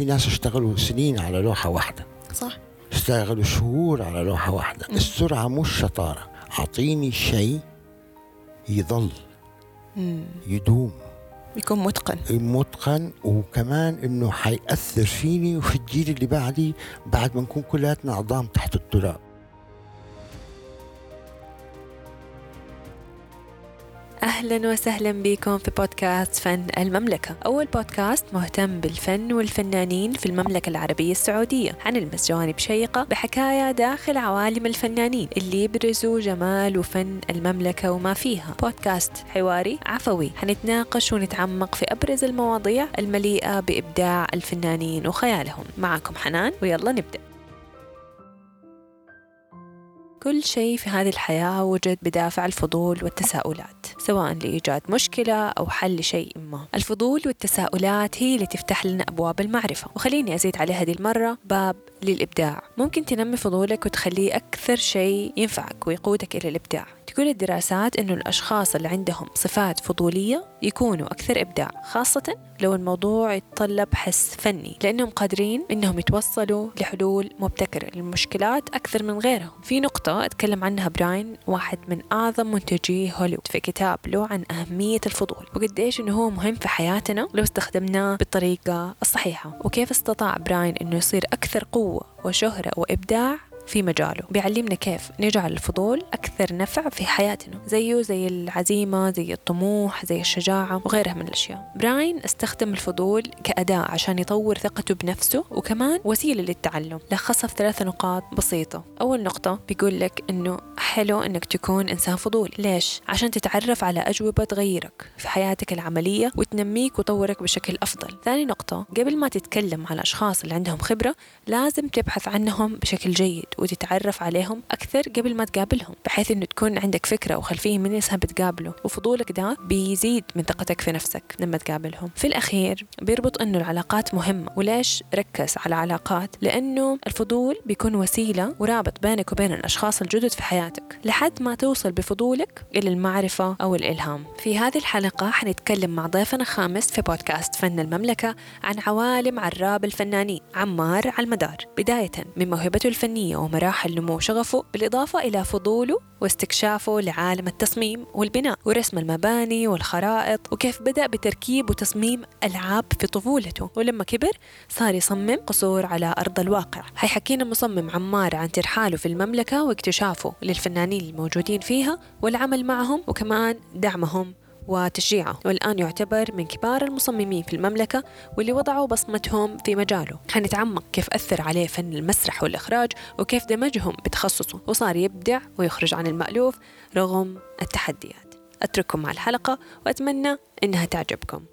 في ناس اشتغلوا سنين على لوحة واحدة. صح. اشتغلوا شهور على لوحة واحدة. مم. السرعة مش شطارة. أعطيني شيء يظل. مم. يدوم. يكون متقن. متقن وكمان إنه حيأثر فيني وفي الجيل اللي بعدي بعد ما نكون كلياتنا عظام تحت التراب. أهلا وسهلا بكم في بودكاست فن المملكة. أول بودكاست مهتم بالفن والفنانين في المملكة العربية السعودية حنلمس جوانب شيقة بحكاية داخل عوالم الفنانين اللي يبرزوا جمال وفن المملكة وما فيها. بودكاست حواري عفوي. حنتناقش ونتعمق في أبرز المواضيع المليئة بإبداع الفنانين وخيالهم. معكم حنان ويلا نبدأ. كل شيء في هذه الحياة وجد بدافع الفضول والتساؤلات سواء لإيجاد مشكلة أو حل لشيء ما. الفضول والتساؤلات هي اللي تفتح لنا أبواب المعرفة. وخليني أزيد على هذه المرة باب للإبداع. ممكن تنمي فضولك وتخليه أكثر شيء ينفعك ويقودك إلى الإبداع. تقول الدراسات أنه الأشخاص اللي عندهم صفات فضولية يكونوا أكثر إبداع خاصة لو الموضوع يتطلب حس فني لأنهم قادرين أنهم يتوصلوا لحلول مبتكرة للمشكلات أكثر من غيرهم. في نقطة أتكلم عنها براين واحد من أعظم منتجي هوليوود في كتاب له عن أهمية الفضول وقديش أنه هو مهم في حياتنا لو استخدمناه بالطريقة الصحيحة. وكيف استطاع براين أنه يصير أكثر قوة وشهرة وإبداع؟ في مجاله. بيعلمنا كيف نجعل الفضول أكثر نفع في حياتنا. زيه زي العزيمة زي الطموح زي الشجاعة وغيرها من الأشياء. براين استخدم الفضول كأداة عشان يطور ثقته بنفسه وكمان وسيلة للتعلم. لخصها في ثلاث نقاط بسيطة. أول نقطة بيقول لك إنه حلو إنك تكون إنسان فضولي ليش؟ عشان تتعرف على أجوبة تغيرك في حياتك العملية وتنميك وتطورك بشكل أفضل. ثاني نقطة قبل ما تتكلم على الأشخاص اللي عندهم خبرة لازم تبحث عنهم بشكل جيد وتتعرف عليهم أكثر قبل ما تقابلهم بحيث إنه تكون عندك فكرة وخلفية من الناس بتقابله وفضولك ده بيزيد من ثقتك في نفسك لما تقابلهم. في الأخير بيربط إنه العلاقات مهمة وليش ركز على علاقات لأنه الفضول بيكون وسيلة ورابط بينك وبين الأشخاص الجدد في حياتك لحد ما توصل بفضولك إلى المعرفة أو الإلهام. في هذه الحلقة حنتكلم مع ضيفنا الخامس في بودكاست فن المملكة عن عوالم عراب الفنانين عمار على المدار بداية من موهبته الفنية ومراحل نمو شغفه بالإضافة إلى فضوله واستكشافه لعالم التصميم والبناء ورسم المباني والخرائط وكيف بدأ بتركيب وتصميم ألعاب في طفولته. ولما كبر صار يصمم قصور على أرض الواقع. حيحكينا مصمم عمار عن ترحاله في المملكة واكتشافه للفنانين الموجودين فيها والعمل معهم وكمان دعمهم وتشجيعه والآن يعتبر من كبار المصممين في المملكة واللي وضعوا بصمتهم في مجاله. حنتعمق كيف أثر عليه فن المسرح والإخراج وكيف دمجهم بتخصصه. وصار يبدع ويخرج عن المألوف رغم التحديات. أترككم مع الحلقة وأتمنى إنها تعجبكم.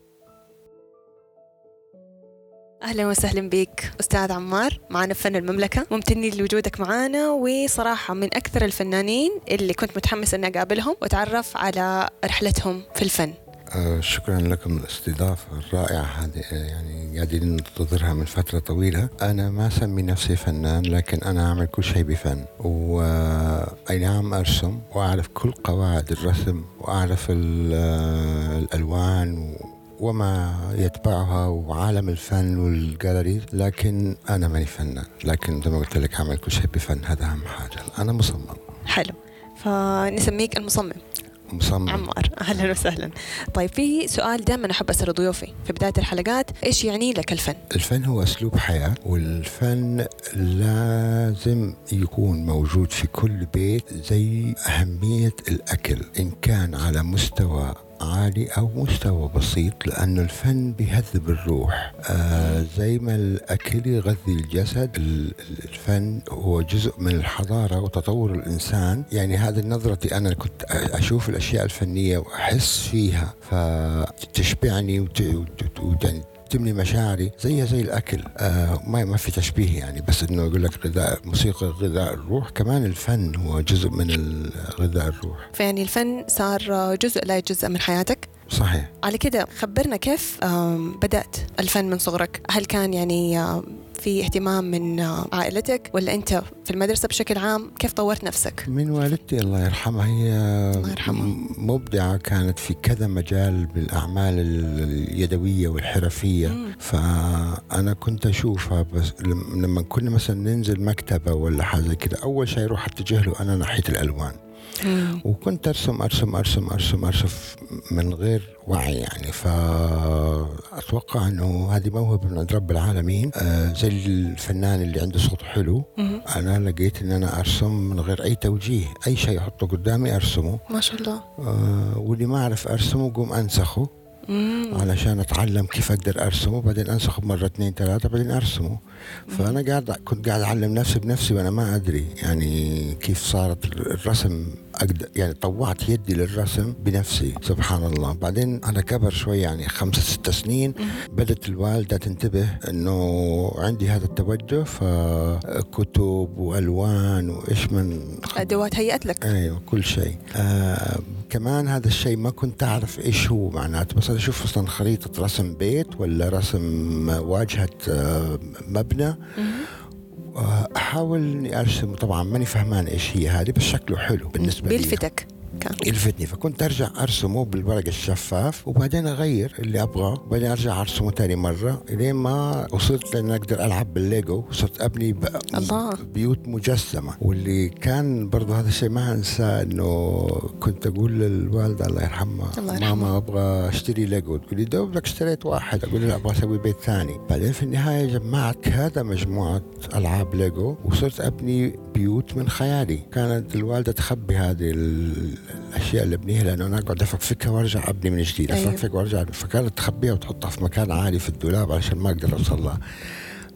أهلا وسهلا بك أستاذ عمار معنا في فن المملكة. ممتنين لوجودك معنا وصراحة من أكثر الفنانين اللي كنت متحمس إني أقابلهم وأتعرف على رحلتهم في الفن. آه شكرا لكم الاستضافة الرائعة هذه آه، يعني قاعدين ننتظرها من فترة طويلة. أنا ما أسمي نفسي فنان لكن أنا أعمل كل شيء بفن. وأي نعم أرسم وأعرف كل قواعد الرسم وأعرف آه، الألوان و وما يتبعها وعالم الفن والجاليريز لكن أنا ماني فنان لكن زي ما قلت لك أعمل كل شيء بفن. هذا أهم حاجة. أنا مصمم. حلو. فنسميك المصمم. مصمم. عمار. أهلا وسهلا. طيب في سؤال دائما أحب اسال ضيوفي في بداية الحلقات. إيش يعني لك الفن؟ الفن هو أسلوب حياة والفن لازم يكون موجود في كل بيت زي أهمية الأكل. إن كان على مستوى عالي أو مستوى بسيط لأنه الفن بيهذب الروح. آه زي ما الأكل يغذي الجسد ال- الفن هو جزء من الحضارة وتطور الإنسان. يعني هذه نظرتي أنا كنت أشوف الأشياء الفنية وأحس فيها فتشبعني وت... وت... وت... تملي مشاعري زيها زي الأكل. آه ما ما في تشبيه يعني بس إنه يقول لك غذاء موسيقى غذاء الروح. كمان الفن هو جزء من غذاء الروح. فيعني الفن صار جزء لا يتجزأ من حياتك؟ صحيح. على كده خبرنا كيف بدأت الفن من صغرك؟ هل كان يعني في اهتمام من عائلتك ولا أنت في المدرسة بشكل عام كيف طورت نفسك؟ من والدتي الله يرحمها هي الله يرحمها. مبدعة كانت في كذا مجال بالأعمال اليدوية والحرفية مم. فأنا كنت أشوفها بس لم- لما كنا مثلا ننزل مكتبة ولا حاجة كده أول شيء أروح أتجه له أنا ناحية الألوان مم. وكنت أرسم أرسم أرسم أرسم أرسم من غير وعي يعني. فأتوقع إنه هذه موهبة من عند رب العالمين. آه زي الفنان اللي عنده صوت حلو. مم. أنا لقيت إن أنا أرسم من غير أي توجيه. أي شيء أحطه قدامي أرسمه. ما شاء الله. آه واللي ما أعرف أرسمه قوم أنسخه. مم. علشان أتعلم كيف أقدر أرسمه. بعدين أنسخه مرة اثنين ثلاثة بعدين أرسمه. فأنا قاعد كنت قاعد أعلم نفسي بنفسي وأنا ما أدري يعني كيف صارت الرسم أقدر يعني طوعت يدي للرسم بنفسي سبحان الله بعدين على كبر شوي يعني خمسة ست سنين. بدت الوالدة تنتبه إنه عندي هذا التوجه فكتب وألوان وإيش من أدوات هيأت لك. أيوه كل شيء. آه كمان هذا الشيء ما كنت أعرف إيش هو معناته. بس أنا أشوف أصلا خريطة رسم بيت ولا رسم واجهة آه مبنى. أحاول إني أرسم طبعا ماني فهمان إيش هي هذه بس شكله حلو بالنسبة لي. بيلفتك. كان. يلفتني. فكنت أرجع أرسمه بالورق الشفاف وبعدين أغير اللي أبغاه وبعدين أرجع أرسمه تاني مرة لين ما وصلت لأن أقدر ألعب بالليجو وصرت أبني ب... الله. بيوت مجسمة. واللي كان برضه هذا الشيء ما أنساه إنه كنت أقول للوالدة الله يرحمها. ماما أبغى أشتري ليجو. تقول لي دوبك اشتريت واحد. أقول لها أبغى أسوي بيت ثاني. بعدين في النهاية جمعت كذا مجموعة ألعاب ليجو وصرت أبني بيوت من خيالي. كانت الوالدة تخبي هذه الأشياء اللي ابنيها لأنه أنا اقعد افكفكها وأرجع أبني من جديد أيوة. افكفك وأرجع فكانت تخبيها وتحطها في مكان عالي في الدولاب علشان ما أقدر أوصل لها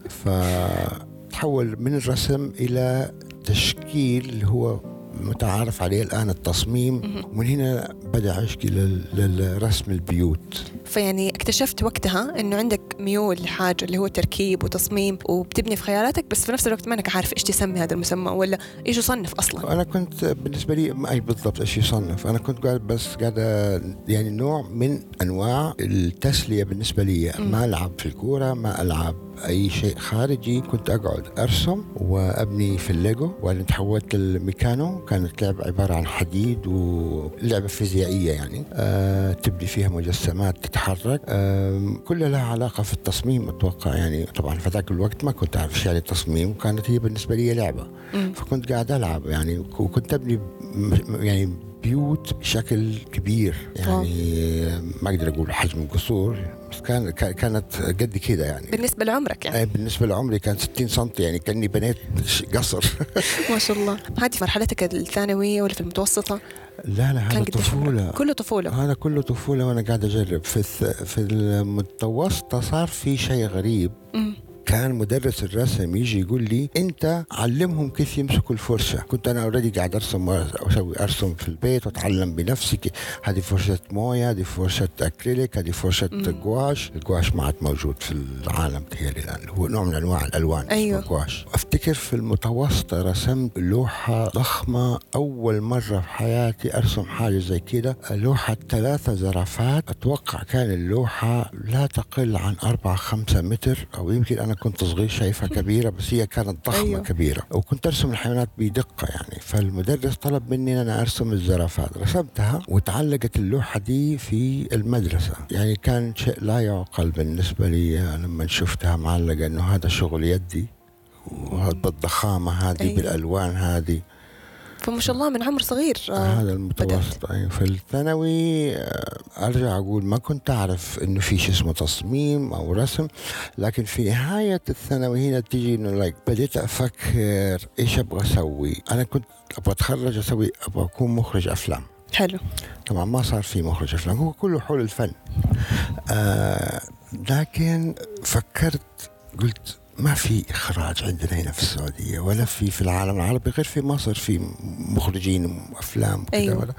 فتحول من الرسم إلى تشكيل هو متعارف عليه الآن التصميم ومن هنا بدأ عشقي لل- للرسم البيوت. فيعني اكتشفت وقتها إنه عندك ميول لحاجة اللي هو تركيب وتصميم وبتبني في خيالاتك بس في نفس الوقت ما انك عارف إيش تسمي هذا المسمى ولا إيش يصنف أصلا. أنا كنت بالنسبة لي ما اي بالضبط إيش يصنف. أنا كنت قاعد بس قاعد يعني نوع من أنواع التسلية بالنسبة لي ما ألعب في الكورة ما ألعب أي شيء خارجي كنت أقعد أرسم وأبني في الليجو وبعدين تحولت للميكانو. كانت لعبه عبارة عن حديد ولعبة فيزيائية يعني. آه تبني فيها مجسمات تتحرك. آه كلها لها علاقة في التصميم أتوقع يعني. طبعا في ذاك الوقت ما كنت أعرف إيش يعني التصميم كانت هي بالنسبة لي لعبة. فكنت قاعد ألعب يعني وكنت أبني يعني بيوت بشكل كبير يعني. ما أقدر أقول حجم القصور كان كا- كانت قد كده يعني. بالنسبة لعمرك يعني؟ آه، بالنسبة لعمري كان 60 سم يعني كأني بنيت قصر. ما شاء الله. هذه مرحلتك الثانوية ولا في المتوسطة؟ لا لا هذا عمرك؟ كله طفولة. هذا كله طفولة وأنا قاعد أجرب. في في المتوسطة صار في شيء غريب. مم. كان مدرس الرسم يجي يقول لي أنت علمهم كيف يمسكوا الفرشة. كنت أنا already قاعد أرسم واسوي أرسم في البيت وأتعلم بنفسي. هذه فرشة موية هذه فرشة اكريليك هذه فرشة جواش الجواش ما عاد موجود في العالم تهيألي الآن. هو نوع من أنواع الألوان اسمه أيوه. gouache أفتكر في المتوسطة رسمت لوحة ضخمة. أول مرة في حياتي أرسم حاجة زي كده. لوحة ثلاثة زرافات. أتوقع كان اللوحة لا تقل عن أربعة خمسة متر أو يمكن أنا كنت صغير شايفها كبيرة بس هي كانت ضخمة أيوه. كبيرة وكنت أرسم الحيوانات بدقة يعني فالمدرس طلب مني إن أنا أرسم الزرافات رسمتها وتعلقت اللوحة دي في المدرسة يعني كان شيء لا يعقل بالنسبة لي لما شفتها معلقة إنه هذا شغل يدي بالضخامة هذه. أيوه. بالألوان هذه فما شاء الله من عمر صغير آه، هذا المتوسط أيوة في الثانوي آه، أرجع أقول ما كنت أعرف إنه في شيء اسمه تصميم أو رسم لكن في نهاية الثانوي هنا تيجي إنه لايك بديت أفكر إيش أبغى أسوي. أنا كنت أبغى أتخرج أسوي أبغى أكون مخرج أفلام. حلو. طبعا ما صار في مخرج أفلام هو كله حول الفن. آه لكن فكرت قلت ما في إخراج عندنا هنا في السعودية ولا في في العالم العربي غير في مصر في مخرجين وأفلام كده أيوة. ولا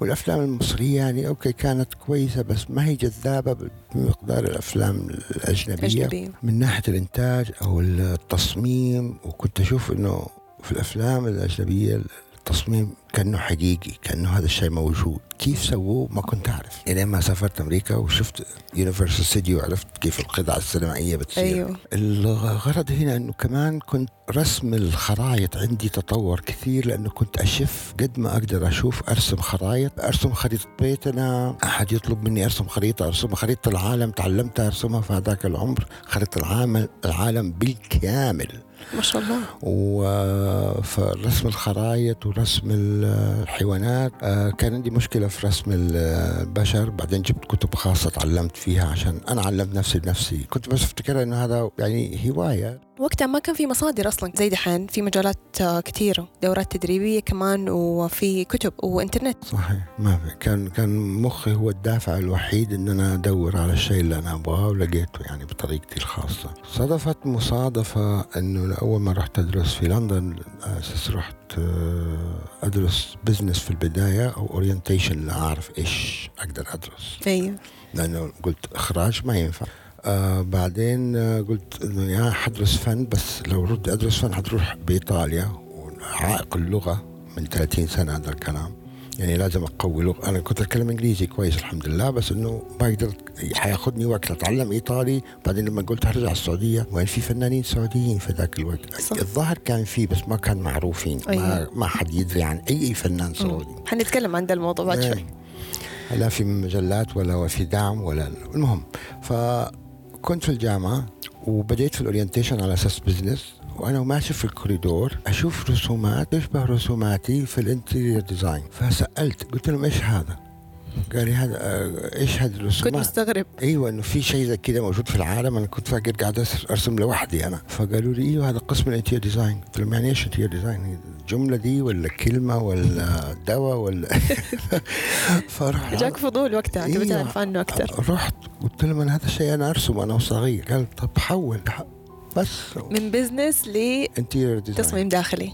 والأفلام المصرية يعني أوكي كانت كويسة بس ما هي جذابة بمقدار الأفلام الأجنبية أجنبية. من ناحية الإنتاج أو التصميم وكنت أشوف إنه في الأفلام الأجنبية التصميم كأنه حقيقي كأنه هذا الشيء موجود. كيف سووه؟ ما كنت أعرف. إلى ما سافرت أمريكا وشفت يونيفرسال ستوديو وعرفت كيف القطع السينمائية بتصير. أيوه. الغرض هنا إنه كمان كنت رسم الخرائط عندي تطور كثير لأنه كنت أشف قد ما أقدر أشوف أرسم خرائط. أرسم خريطة بيت أنا أحد يطلب مني أرسم خريطة أرسم خريطة العالم تعلمت أرسمها في هذاك العمر. خريطة العالم العالم بالكامل. ما شاء الله. و- فرسم الخرائط ورسم الحيوانات. آه، كان عندي مشكلة في رسم البشر. بعدين جبت كتب خاصة تعلمت فيها عشان أنا علمت نفسي بنفسي. كنت بس افتكر إنه هذا يعني هواية. وقتها ما كان في مصادر أصلا. زي دحين في مجالات آه، كثيره دورات تدريبية كمان وفي كتب وإنترنت. صحيح. ما في. كان كان مخي هو الدافع الوحيد إن أنا أدور على الشيء اللي أنا أبغاه ولقيته يعني بطريقتي الخاصة. صادفت مصادفة إنه اول ما رحت أدرس في لندن أساس رحت آه، أدرس business في البداية أو orientation لا اعرف إيش أقدر أدرس. أيوه. لأنه قلت إخراج ما ينفع. آه بعدين آه قلت إنه يا حدرس فن بس لو رحت أدرس فن حتروح لإيطاليا وعائق اللغة من 30 سنة هذا الكلام. يعني لازم أقوي لغة. أنا كنت أتكلم إنجليزي كويس الحمد لله بس إنه ما قدرت حياخذني وقت أتعلم إيطالي. بعدين لما قلت هرجع السعودية وين في فنانين سعوديين في ذاك الوقت؟ صح. الظاهر كان في بس ما كان معروفين. ما, أيوة. ما حد يدري عن أي فنان سعودي. حنتكلم عن ده الموضوع بعد شوي. إيه. لا في مجلات ولا في دعم ولا المهم. فكنت في الجامعة وبديت في ال orientation على أساس business وأنا ماشي في الكوريدور أشوف رسومات تشبه رسوماتي في ال interior design فسألت قلت لهم إيش هذا؟ قال لي هذا إيش هذه كنت؟ مستغرب. أيوه إنه في شيء زي كذا موجود في العالم. أنا كنت فاكر قاعد أرسم لوحدي أنا. فقالوا لي أيوه هذا قسم ال interior design. قلت لهم يعني إيش interior design؟ الجملة دي ولا كلمة ولا دواء ولا فرحت. جاك فضول وقتها تبي إيوه. تعرف عنه أكثر. رحت قلت لهم أنا هذا الشيء أنا أرسمه أنا وصغير. قال طب حول. بس. من business design لتصميم داخلي.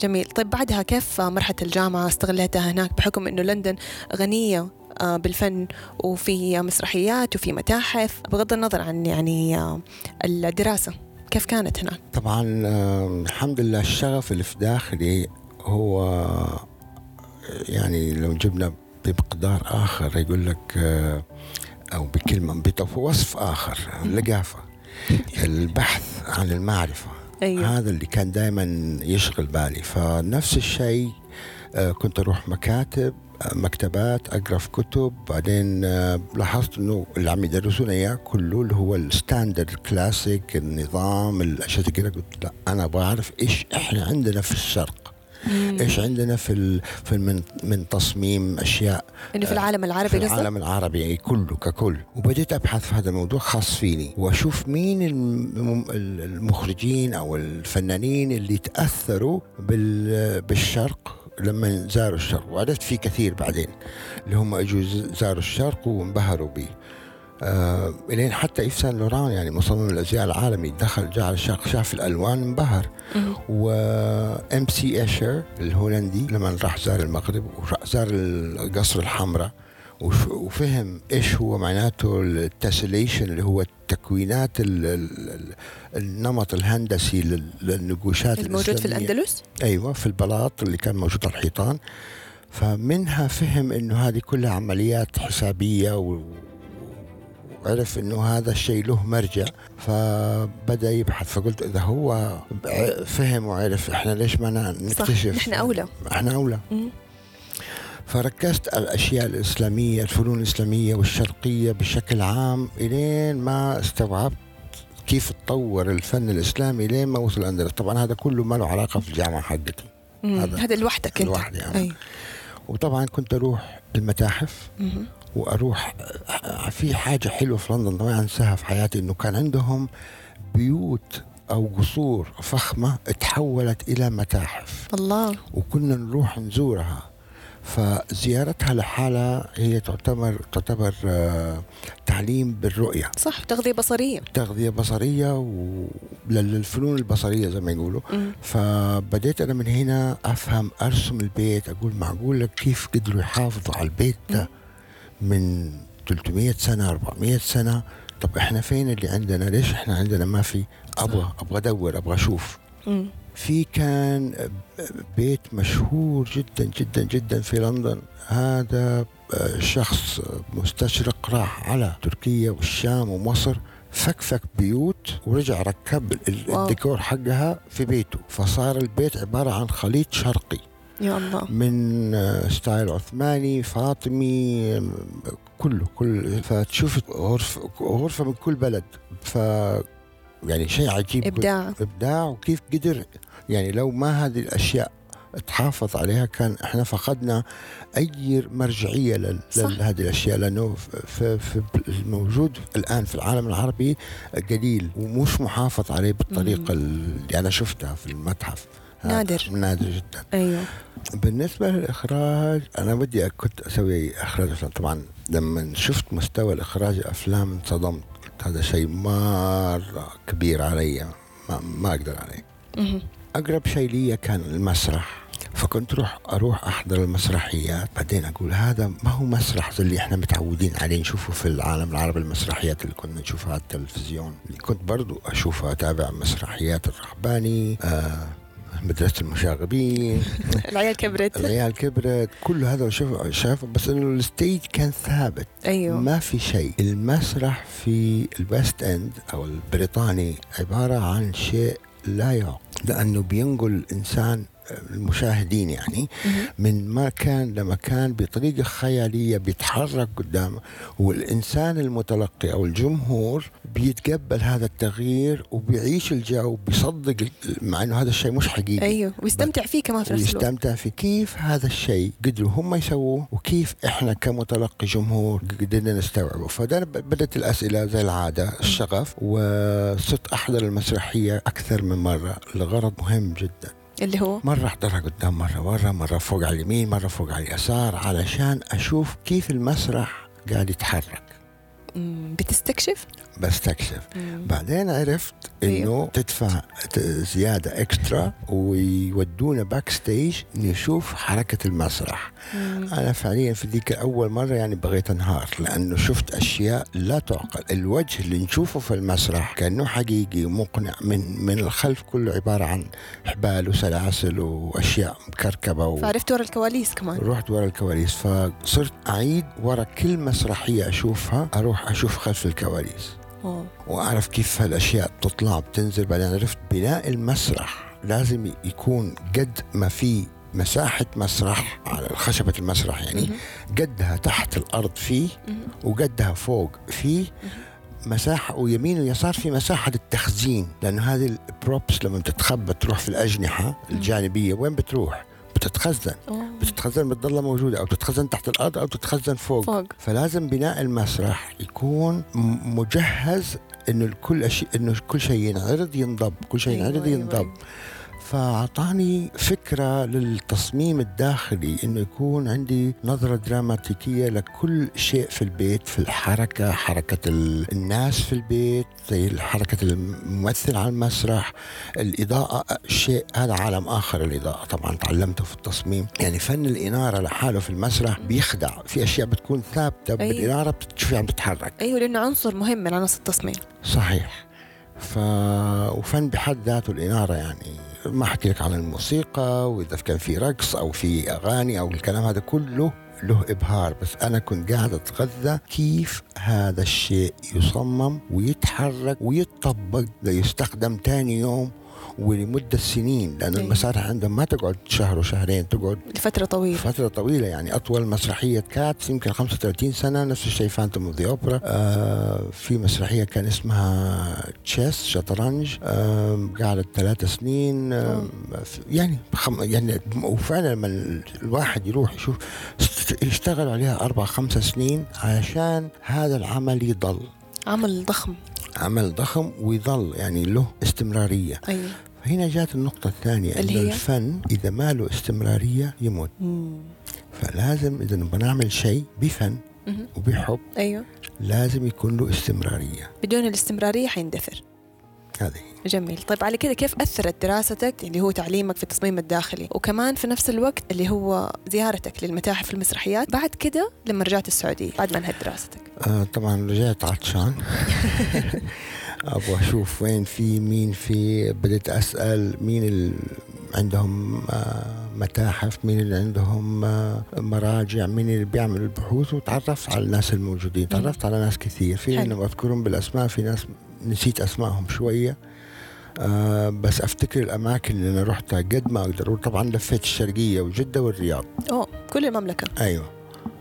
جميل. طيب بعدها كيف مرحلة الجامعة استغلتها هناك؟ بحكم أنه لندن غنية آه، بالفن وفي مسرحيات وفي متاحف بغض النظر عن يعني آه، الدراسة كيف كانت هناك؟ طبعا الحمد لله الشغف اللي في داخلي هو يعني لو جبنا بمقدار آخر يقول لك آه، أو بكلمة بوصف آخر اللقافه البحث عن المعرفة. أيوه. هذا اللي كان دائما يشغل بالي. فنفس الشيء آه، كنت أروح مكاتب آه، مكتبات أقرأ في كتب. بعدين آه، لاحظت إنه اللي عم يدرسونا إياه كله اللي هو الستاندرد كلاسيك النظام الأشياء كده. قلت لا أنا أبغى اعرف إيش إحنا عندنا في الشرق. إيش عندنا في ال- في من من تصميم أشياء. إنه في العالم في العربي قصدك؟ العالم العربي يعني كله ككل. وبديت أبحث في هذا الموضوع خاص فيني وأشوف مين الم- المخرجين أو الفنانين اللي تأثروا بال- بالشرق لما زاروا الشرق. وعرفت في كثير بعدين اللي هم أجوا زاروا الشرق وانبهروا به آه الين حتى إيف سان لوران يعني مصمم الأزياء العالمي دخل جاء على الشرق شاف الألوان انبهر مم. و M.C. Escher الهولندي لما راح زار المغرب وزار القصر الحمراء وف- وفهم إيش هو معناته ال tessellation اللي هو التكوينات ال- ال- ال- النمط الهندسي لل- للنقوشات الموجود في. الأندلس؟ أيوه في البلاط اللي كان موجود على الحيطان فمنها فهم إنه هذه كلها عمليات حسابية و وعرف إنه هذا الشيء له مرجع فبدأ يبحث فقلت إذا هو فهم وعرف إحنا ليش ما ن- صح نكتشف نحن أولى إحنا أولى. فركزت على الأشياء الإسلامية الفنون الإسلامية والشرقية بشكل عام إلين ما استوعبت كيف تطور الفن الإسلامي لين ما وصل الاندلس طبعا هذا كله ما له علاقة في الجامعة حقتي. هذا هذا لوحدك أنت لوحدي. أي. وطبعا كنت أروح المتاحف مم. وأروح في حاجة حلوة في لندن ما أنساها في حياتي إنه كان عندهم بيوت أو قصور فخمة تحولت إلى متاحف. الله. وكنا نروح نزورها. فزيارتها لحالها هي تعتبر تعتبر آه، تعليم بالرؤية. صح تغذية بصرية. تغذية بصرية وللفنون البصرية زي ما يقولوا. مم. فبديت أنا من هنا أفهم أرسم البيت أقول معقول لك كيف قدروا يحافظوا على البيت ده؟ من 300 سنة 400 سنة. طب إحنا فين اللي عندنا؟ ليش إحنا عندنا ما في؟ أبغى أبغى أدور أبغى أشوف. في كان بيت مشهور جدا جدا جدا في لندن. هذا شخص مستشرق راح على تركيا والشام ومصر فكفك بيوت ورجع ركب. الديكور حقها في بيته. فصار البيت عبارة عن خليط شرقي. يا الله. من آه، ستايل عثماني فاطمي كله كل فتشوف غرفة غرفة من كل بلد. ف يعني شيء عجيب. إبداع. إبداع وكيف قدر يعني لو ما هذه الأشياء تحافظ عليها كان إحنا فقدنا أي مرجعية. لهذه الأشياء. لأنه في, في الموجود الآن في العالم العربي قليل ومش محافظ عليه بالطريقة اللي أنا شفتها في المتحف. نادر. نادر. جدا. أيوه. بالنسبة للإخراج أنا بدي كنت أسوي إخراج أفلام. طبعا لما شفت مستوى الإخراج الأفلام انصدمت. قلت هذا شيء مرة كبير علي. ما, ما أقدر عليه. أقرب شيء لي كان المسرح. فكنت روح أروح أحضر المسرحيات. بعدين أقول هذا ما هو مسرح زي اللي إحنا متعودين عليه. نشوفه في العالم العربي المسرحيات اللي كنا نشوفها على التلفزيون. اللي كنت برضو أشوفها أتابع مسرحيات الرحباني آه مدرسة المشاغبين. العيال كبرت. العيال كبرت. كل هذا شوف شاف بس إنه ال stage كان ثابت. أيوه. ما في شيء. المسرح في ال West End أو البريطاني عبارة عن شيء لا يعقل. لأنه بينقل الانسان المشاهدين يعني. من مكان لمكان بطريقة خيالية بيتحرك قدامه والإنسان المتلقي أو الجمهور بيتقبل هذا التغيير وبيعيش الجو بيصدق مع إنه هذا الشيء مش حقيقي. أيوه ويستمتع فيه كمان في نفس الوقت. ويستمتع في كيف هذا الشيء قدروا هم يسووه وكيف إحنا كمتلقي جمهور قدرنا نستوعبه؟ فده بدت الأسئلة زي العادة الشغف وصرت أحضر المسرحية أكثر من مرة. لغرض مهم جدا. اللي هو مرة أحضرها قدام مرة ورا مرة فوق على اليمين مرة فوق على اليسار علشان أشوف كيف المسرح قاعد يتحرك. بتستكشف؟ بستكشف مم. بعدين عرفت إنه أيوه. تدفع زيادة extra ويودونا backstage نشوف حركة المسرح مم. أنا فعليا في ذيك أول مرة يعني بغيت أنهار لأنه شفت أشياء لا تعقل الوجه اللي نشوفه في المسرح كأنه حقيقي ومقنع من من الخلف كله عبارة عن حبال وسلاسل وأشياء مكركبة و... فعرفت ورا الكواليس كمان رحت ورا الكواليس فصرت أعيد ورا كل مسرحية أشوفها أروح أشوف خلف الكواليس أوه. وأعرف كيف هالأشياء بتطلع بتنزل بعدين عرفت بناء المسرح لازم يكون قد ما في مساحة مسرح على خشبة المسرح يعني. قدها تحت الأرض فيه. وقدها فوق فيه مساحة ويمين ويسار في مساحة للتخزين لأنه هذه البروبس لما بتتخبى تروح في الأجنحة الجانبية وين بتروح؟ بتتخزن. أوه. بتتخزن بتضلها موجودة أو بتتخزن تحت الأرض أو تتخزن فوق. فوق. فلازم بناء المسرح يكون مجهز إنه الكل شيء إنه كل شيء ينعرض ينضب. كل شيء أيوة، ينعرض أيوة، ينضب. أيوة. فأعطاني فكرة للتصميم الداخلي إنه يكون عندي نظرة دراماتيكية لكل شيء في البيت في الحركة حركة ال- الناس في البيت زي حركة الممثل على المسرح الإضاءة شيء هذا عالم آخر الإضاءة. طبعا تعلمته في التصميم. يعني فن الإنارة لحاله في المسرح بيخدع. في أشياء بتكون ثابتة أيوة. بالإنارة بتشوفها عم تتحرك أيوه لأنه عنصر مهم من عناصر التصميم. صحيح. ف وفن بحد ذاته الإنارة يعني ما أحكي لك عن الموسيقى وإذا كان في رقص أو في أغاني أو الكلام هذا كله له إبهار. بس أنا كنت قاعد أتغذى كيف هذا الشيء يصمم ويتحرك ويتطبق ليستخدم تاني يوم ولمدة سنين لأن أيوة. المسارح عندهم ما تقعد شهر وشهرين تقعد لفترة طويلة. فترة طويلة يعني أطول مسرحية Cats يمكن 35 سنة نفس الشيء Phantom of the Opera في مسرحية كان اسمها تشيس شطرنج. آه قعدت ثلاث سنين. آه يعني خم يعني وفعلا لما الواحد يروح يشوف يشتغل عليها أربع خمس سنين عشان هذا العمل يضل. عمل ضخم. عمل ضخم ويظل يعني له استمرارية أيوه هنا جات النقطة الثانية اللي هي؟ الفن إذا ما له استمرارية يموت مم. فلازم إذا نبغى نعمل شيء بفن مهم. وبحب أيوه لازم يكون له استمرارية بدون الاستمرارية حيندثر هذه. جميل. طيب على كده كيف أثرت دراستك اللي هو تعليمك في التصميم الداخلي؟ وكمان في نفس الوقت اللي هو زيارتك للمتاحف والمسرحيات بعد كده لما رجعت السعودية بعد ما انهت دراستك. آه طبعا رجعت عطشان. أبغى أشوف وين في مين في. بديت أسأل مين اللي عندهم آه، متاحف مين اللي عندهم آه، مراجع مين اللي بيعمل البحوث. وتعرفت على الناس الموجودين. تعرفت على ناس كثير. في. أنا بذكرهم بالأسماء في ناس نسيت أسمائهم شوية. آه بس أفتكر الأماكن اللي أنا رحتها قد ما أقدر. طبعا لفيت الشرقية وجدة والرياض. أوه كل المملكة. أيوه.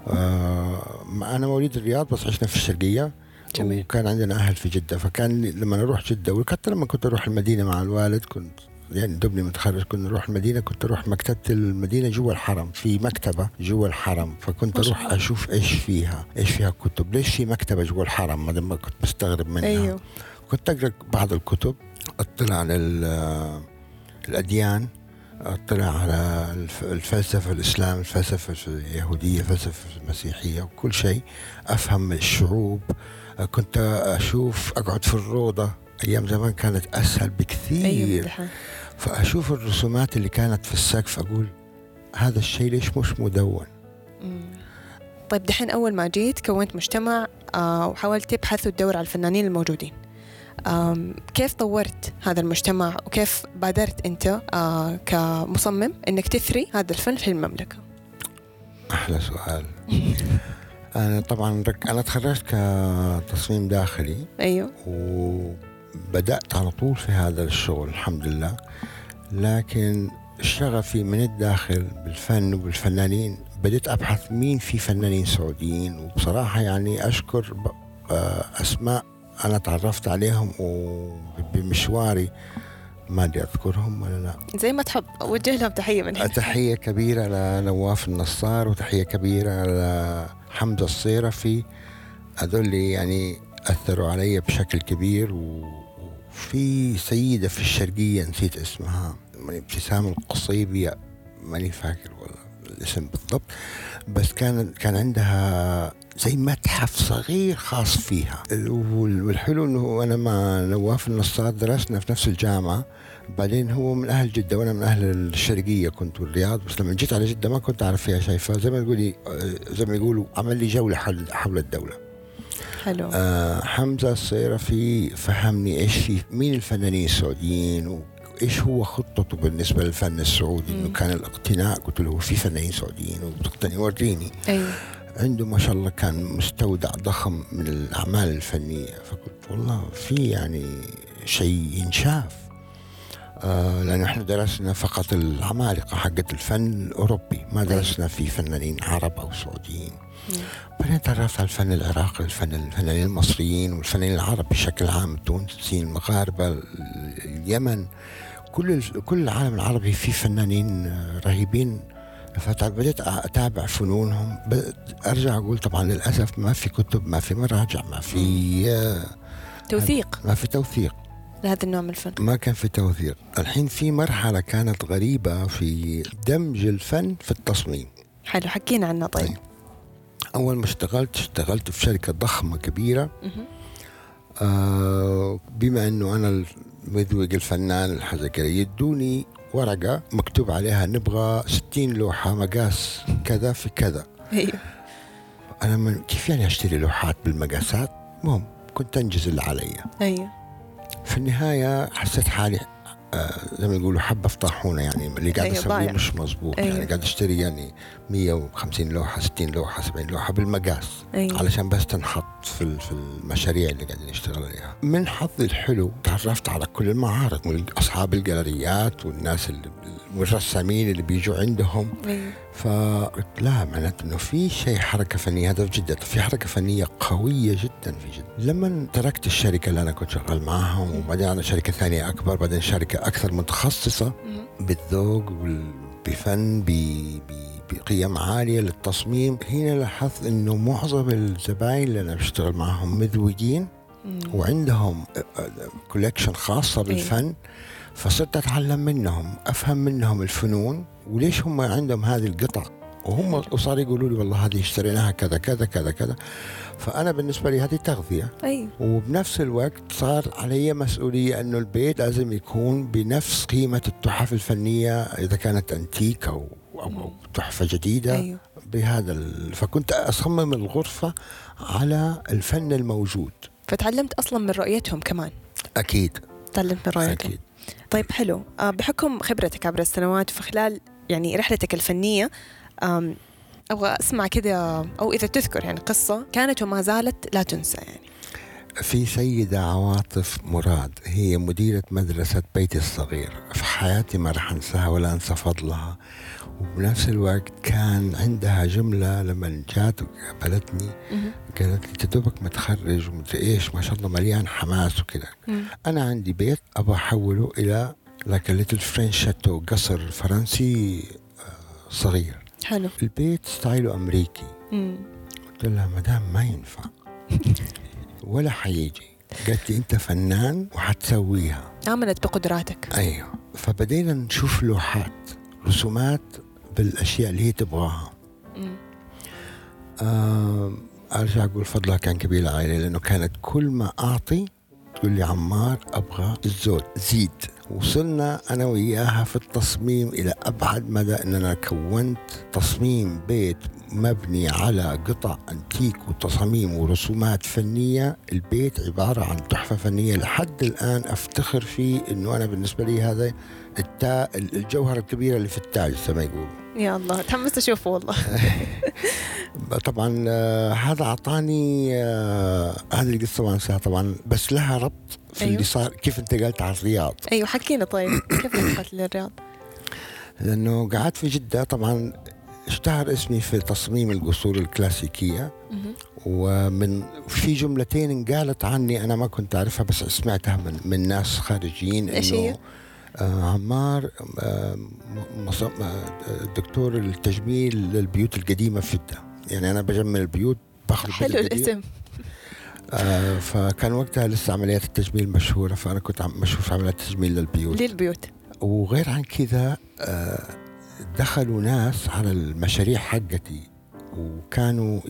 آه أنا مواليد الرياض بس عشنا في الشرقية. جميل. وكان عندنا أهل في جدة. فكان لما أروح جدة وحتى لما كنت أروح المدينة مع الوالد كنت يعني دوبني متخرج كنت أروح المدينة كنت أروح مكتبة المدينة جوا الحرم في مكتبة جوا الحرم. فكنت أروح. أشوف إيش فيها إيش فيها كتب. ليش في مكتبة جوا الحرم؟ ما دام كنت مستغرب منها. أيوه. كنت أقرأ بعض الكتب. أطلع على ال- الأديان. أطلع على الف- الفلسفة الإسلام الفلسفة اليهودية الفلسفة المسيحية وكل شيء. أفهم الشعوب. كنت أشوف أقعد في الروضة. أيام زمان كانت أسهل بكثير. أيوه فأشوف الرسومات اللي كانت في السقف أقول هذا الشيء ليش مش مدون. طيب دحين أول ما جيت كونت مجتمع آه وحاولت تبحث وتدور على الفنانين الموجودين. كيف طورت هذا المجتمع؟ وكيف بادرت أنت آه كمصمم أنك تثري هذا الفن في المملكة؟ أحلى سؤال. أنا طبعا رك... أنا تخرجت كتصميم داخلي. أيوه. وبدأت على طول في هذا الشغل الحمد لله. لكن شغفي من الداخل بالفن وبالفنانين. بديت أبحث مين في فنانين سعوديين وبصراحة يعني أشكر آه، أسماء أنا تعرفت عليهم وبمشواري ما أدري أذكرهم ولا لا. زي ما تحب أوجه لهم تحية من هنا. تحية كبيرة لنواف النصار وتحية كبيرة لحمزة الصيرفي. هذول يعني أثروا علي بشكل كبير و- وفي سيدة في الشرقية نسيت اسمها ماني- ابتسام القصيبي ماني فاكر والله الاسم بالضبط. بس كان كان عندها زي متحف صغير خاص فيها. وال- والحلو إنه أنا مع نواف النصار درسنا في نفس الجامعة. بعدين هو من أهل جدة وأنا من أهل الشرقية كنت والرياض. بس لما جيت على جدة ما كنت أعرف فيها شيء. فزي ما تقولي زي ما يقولوا عمل لي جولة حول الدولة. حلو. آه حمزة الصيرفي فهمني إيش مين الفنانين السعوديين وإيش هو خطته بالنسبة للفن السعودي؟ إنه. كان الاقتناء قلت له في فنانين سعوديين وتقتني وريني. أيوه عنده ما شاء الله كان مستودع ضخم من الأعمال الفنية. فقلت والله في يعني شيء ينشاف. آه لأنه إحنا درسنا فقط العمالقة حقت الفن الأوروبي ما درسنا في فنانين عرب أو سعوديين. بعدين تعرفت على الفن العراقي الفن الفنانين المصريين والفنانين العرب بشكل عام التونسيين المغاربة ال- اليمن. كل كل العالم العربي فيه فنانين رهيبين. فبدأت أتابع فنونهم. أرجع أقول طبعا للأسف ما في كتب ما في مراجع ما في آه، توثيق. ما في توثيق. لهذا النوع من الفن. ما كان في توثيق. الحين في مرحلة كانت غريبة في دمج الفن في التصميم. حلو حكينا عنه طيب. طيب. أول ما اشتغلت اشتغلت في شركة ضخمة كبيرة. آه بما أنه أنا المذوق الفنان الحزكري يدوني ورقة مكتوب عليها نبغى 60 لوحة مقاس كذا في كذا. أيوه. أنا من كيف يعني أشتري لوحات بالمقاسات؟ المهم كنت أنجز اللي علي. أيوه. في النهاية حسيت حالي زي ما يقولوا حبة في طاحونة يعني اللي قاعد أيوة، أسويه ضايع. مش مظبوط أيوة. يعني قاعد أشتري يعني 150 لوحة 60 لوحة 70 لوحة بالمقاس أيوه علشان بس تنحط في في المشاريع اللي قاعدين نشتغل عليها. من حظي الحلو تعرفت على كل المعارض واصحاب الجاليريات والناس اللي والرسامين اللي بيجوا عندهم. أيوه فقلت لا معناته إنه في شيء حركة فنية هذا في جدة في حركة فنية قوية جدا في جدة. لما تركت الشركة اللي أنا كنت شغال معاهم وبعدين أنا شركة ثانية أكبر بعدين شركة أكثر متخصصة مهم. بالذوق وال- بفن ب- ب- بقيم عالية للتصميم. هنا لاحظت إنه معظم الزباين اللي أنا بشتغل معهم مذوقين مم. وعندهم كولكشن خاصة بالفن فصرت أتعلم منهم أفهم منهم الفنون وليش هم عندهم هذه القطع. وهم وصاروا يقولوا لي والله هذه اشتريناها كذا كذا كذا كذا. فأنا بالنسبة لي هذه تغذية. أيوه وبنفس الوقت صار علي مسؤولية أنه البيت لازم يكون بنفس قيمة التحف الفنية إذا كانت أنتيك أو, أو, أو تحفة جديدة أيوه. بهذا ال... فكنت أصمم الغرفة على الفن الموجود. فتعلمت أصلا من رؤيتهم كمان. أكيد. تعلمت من رؤيته أكيد. طيب حلو. آه، بحكم خبرتك عبر السنوات في خلال يعني رحلتك الفنية آم، أبغى أسمع كذا أو إذا تذكر يعني قصة كانت وما زالت لا تنسى يعني. في سيدة عواطف مراد هي مديرة مدرسة بيتي الصغير. في حياتي ما راح أنساها ولا أنسى فضلها. وبنفس الوقت كان عندها جملة لما جات وقابلتني قالت لي تدوبك متخرج ومدري إيش ما شاء الله مليان حماس وكذا أنا عندي بيت أبغى أحوله إلى like little French château قصر فرنسي آه، صغير. حلو. البيت style ه أمريكي. قلت لها مدام ما ينفع. ولا حيجي. قالت لي أنت فنان وحتسويها. آمنت بقدراتك. أيوه. فبدينا نشوف لوحات. رسومات بالأشياء اللي هي تبغاها. آه أرجع أقول فضلها كان كبير العائله لأنه كانت كل ما أعطي تقول لي عمار أبغى الزود زيد وصلنا أنا وياها في التصميم إلى أبعد مدى اننا كونت تصميم بيت مبني على قطع أنتيك وتصاميم ورسومات فنية. البيت عبارة عن تحفة فنية. لحد الآن أفتخر فيه إنه أنا بالنسبة لي هذا التا الجوهرة الكبيرة اللي في التاج زي ما يقولوا يا الله تحمست أشوفه والله. طبعا آه، هذا أعطاني آه، هذه القصة ما أنساها طبعا بس لها ربط في أيوه. اللي صار كيف أنت قلت على الرياض. أيوه حكينا طيب كيف دخلت للرياض؟ لأنه قعدت في جدة طبعا اشتهر اسمي في تصميم القصور الكلاسيكية مهم. ومن في جملتين انقالت عني أنا ما كنت أعرفها بس سمعتها من من ناس خارجيين؟ إنه آه عمار آه آه، دكتور التجميل للبيوت القديمة في جده يعني أنا بجمل البيوت باخذ حلو. الاسم آه فكان وقتها لسه عمليات التجميل مشهورة فأنا كنت عم مشهور في عمليات التجميل للبيوت للبيوت وغير عن كذا آه، دخلوا ناس على المشاريع حقتي وكانوا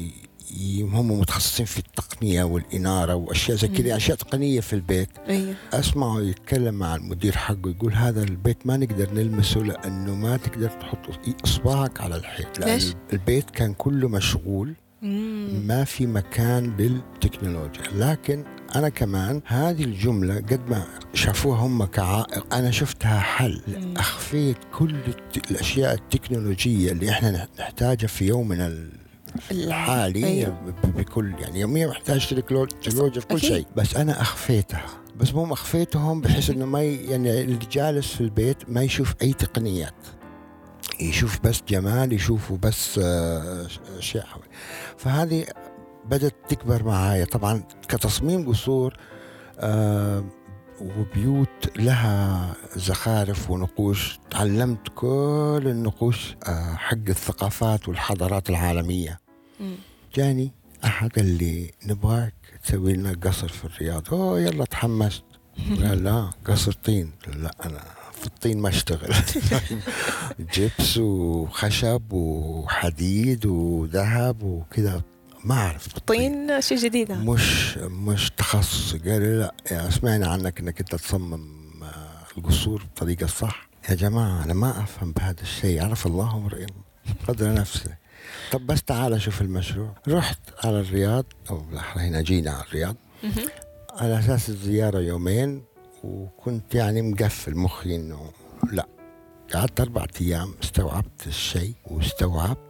هم متخصصين في التقنية والإنارة وأشياء زي كذا. أشياء تقنية في البيت أيوه اسمعه يتكلم مع المدير حقه يقول هذا البيت ما نقدر نلمسه لأنه ما تقدر تحط إصبعك على الحيط لأن ليش؟ البيت كان كله مشغول مم. ما في مكان للتكنولوجيا لكن أنا كمان هذه الجملة قد ما شافوها هم كعائق أنا شفتها حل مم. أخفيت كل الت- الأشياء التكنولوجية اللي إحنا نحتاجها في يومنا ال- الحالي أيوه. بكل يعني يوميا محتاج تكنولو- تكنولوجيا في كل. شيء بس أنا أخفيتها بس مو أخفيتهم بحيث إنه ما يعني اللي جالس في البيت ما يشوف أي تقنيات يشوف بس جمال يشوفوا بس آه، حوالي. فهذه بدأت تكبر معايا. طبعا كتصميم قصور آه، وبيوت لها زخارف ونقوش. تعلمت كل النقوش آه، حق الثقافات والحضارات العالمية. جاني أحد قال لي نبغاك تسوي لنا قصر في الرياض. أوه يلا تحمست. قال لا قصر طين. لا أنا في الطين ما أشتغل. جبس وخشب وحديد وذهب وكذا. ما أعرف. طين شيء جديد. مش مش تخصص قال لي لا. يا سمعنا عنك إنك أنت تصمم آه، القصور بالطريقة الصح. يا جماعة أنا ما أفهم بهذا الشيء. عرف الله امرئ قدر نفسه. طب بس تعال شوف المشروع. رحت على الرياض أو بالاحرى هنا جينا على الرياض. على أساس الزيارة يومين وكنت يعني مقفل مخي إنه لا. قعدت أربع أيام استوعبت الشيء واستوعبت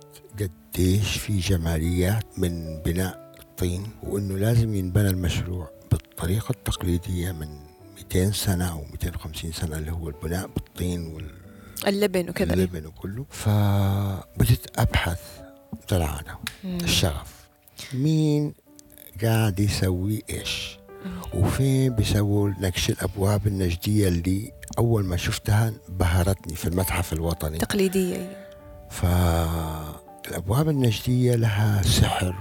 قديش في جماليات من بناء الطين وإنه لازم ينبنى المشروع بالطريقة التقليدية من 200 سنة أو 250 سنة اللي هو البناء بالطين اللبن وكذا. واللبن وكله. فبدت أبحث طلعنا مم. الشغف. مين قاعد يسوي إيش؟ وفين بيسووا نقش الأبواب النجدية اللي أول ما شفتها بهرتني في المتحف الوطني. تقليدية. أيوه. فالابواب النجدية لها سحر